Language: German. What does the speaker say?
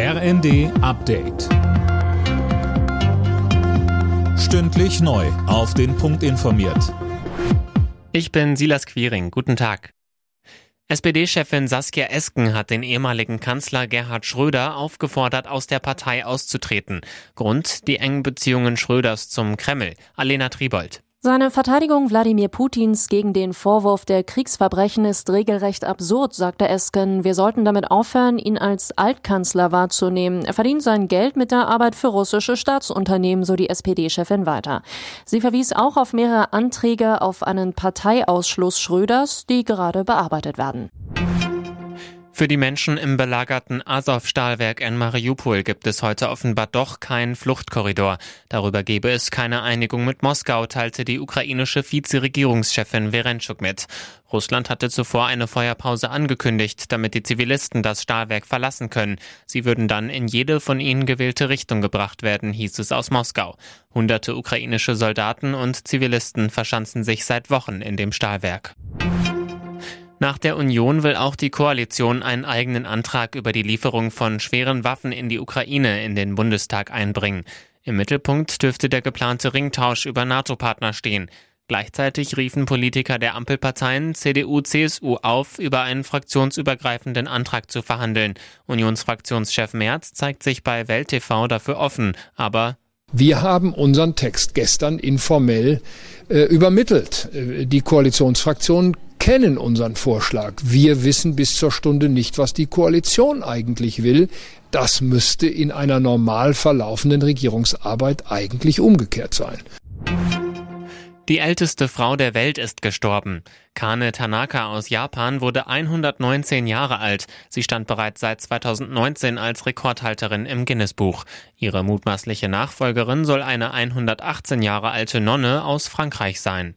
RND Update. Stündlich neu. Auf den Punkt informiert. Ich bin Silas Quiring. Guten Tag. SPD-Chefin Saskia Esken hat den ehemaligen Kanzler Gerhard Schröder aufgefordert, aus der Partei auszutreten. Grund die engen Beziehungen Schröders zum Kreml. Alena Tribold. Seine Verteidigung Wladimir Putins gegen den Vorwurf der Kriegsverbrechen ist regelrecht absurd, sagte Esken. Wir sollten damit aufhören, ihn als Altkanzler wahrzunehmen. Er verdient sein Geld mit der Arbeit für russische Staatsunternehmen, so die SPD-Chefin weiter. Sie verwies auch auf mehrere Anträge auf einen Parteiausschluss Schröders, die gerade bearbeitet werden. Für die Menschen im belagerten Azov-Stahlwerk in Mariupol gibt es heute offenbar doch keinen Fluchtkorridor. Darüber gebe es keine Einigung mit Moskau, teilte die ukrainische Vizeregierungschefin Verenschuk mit. Russland hatte zuvor eine Feuerpause angekündigt, damit die Zivilisten das Stahlwerk verlassen können. Sie würden dann in jede von ihnen gewählte Richtung gebracht werden, hieß es aus Moskau. Hunderte ukrainische Soldaten und Zivilisten verschanzen sich seit Wochen in dem Stahlwerk. Nach der Union will auch die Koalition einen eigenen Antrag über die Lieferung von schweren Waffen in die Ukraine in den Bundestag einbringen. Im Mittelpunkt dürfte der geplante Ringtausch über NATO-Partner stehen. Gleichzeitig riefen Politiker der Ampelparteien CDU, CSU auf, über einen fraktionsübergreifenden Antrag zu verhandeln. Unionsfraktionschef Merz zeigt sich bei Welt TV dafür offen, aber wir haben unseren Text gestern informell äh, übermittelt. Äh, die Koalitionsfraktionen kennen unseren Vorschlag. Wir wissen bis zur Stunde nicht, was die Koalition eigentlich will. Das müsste in einer normal verlaufenden Regierungsarbeit eigentlich umgekehrt sein. Die älteste Frau der Welt ist gestorben. Kane Tanaka aus Japan wurde 119 Jahre alt. Sie stand bereits seit 2019 als Rekordhalterin im Guinness-Buch. Ihre mutmaßliche Nachfolgerin soll eine 118 Jahre alte Nonne aus Frankreich sein.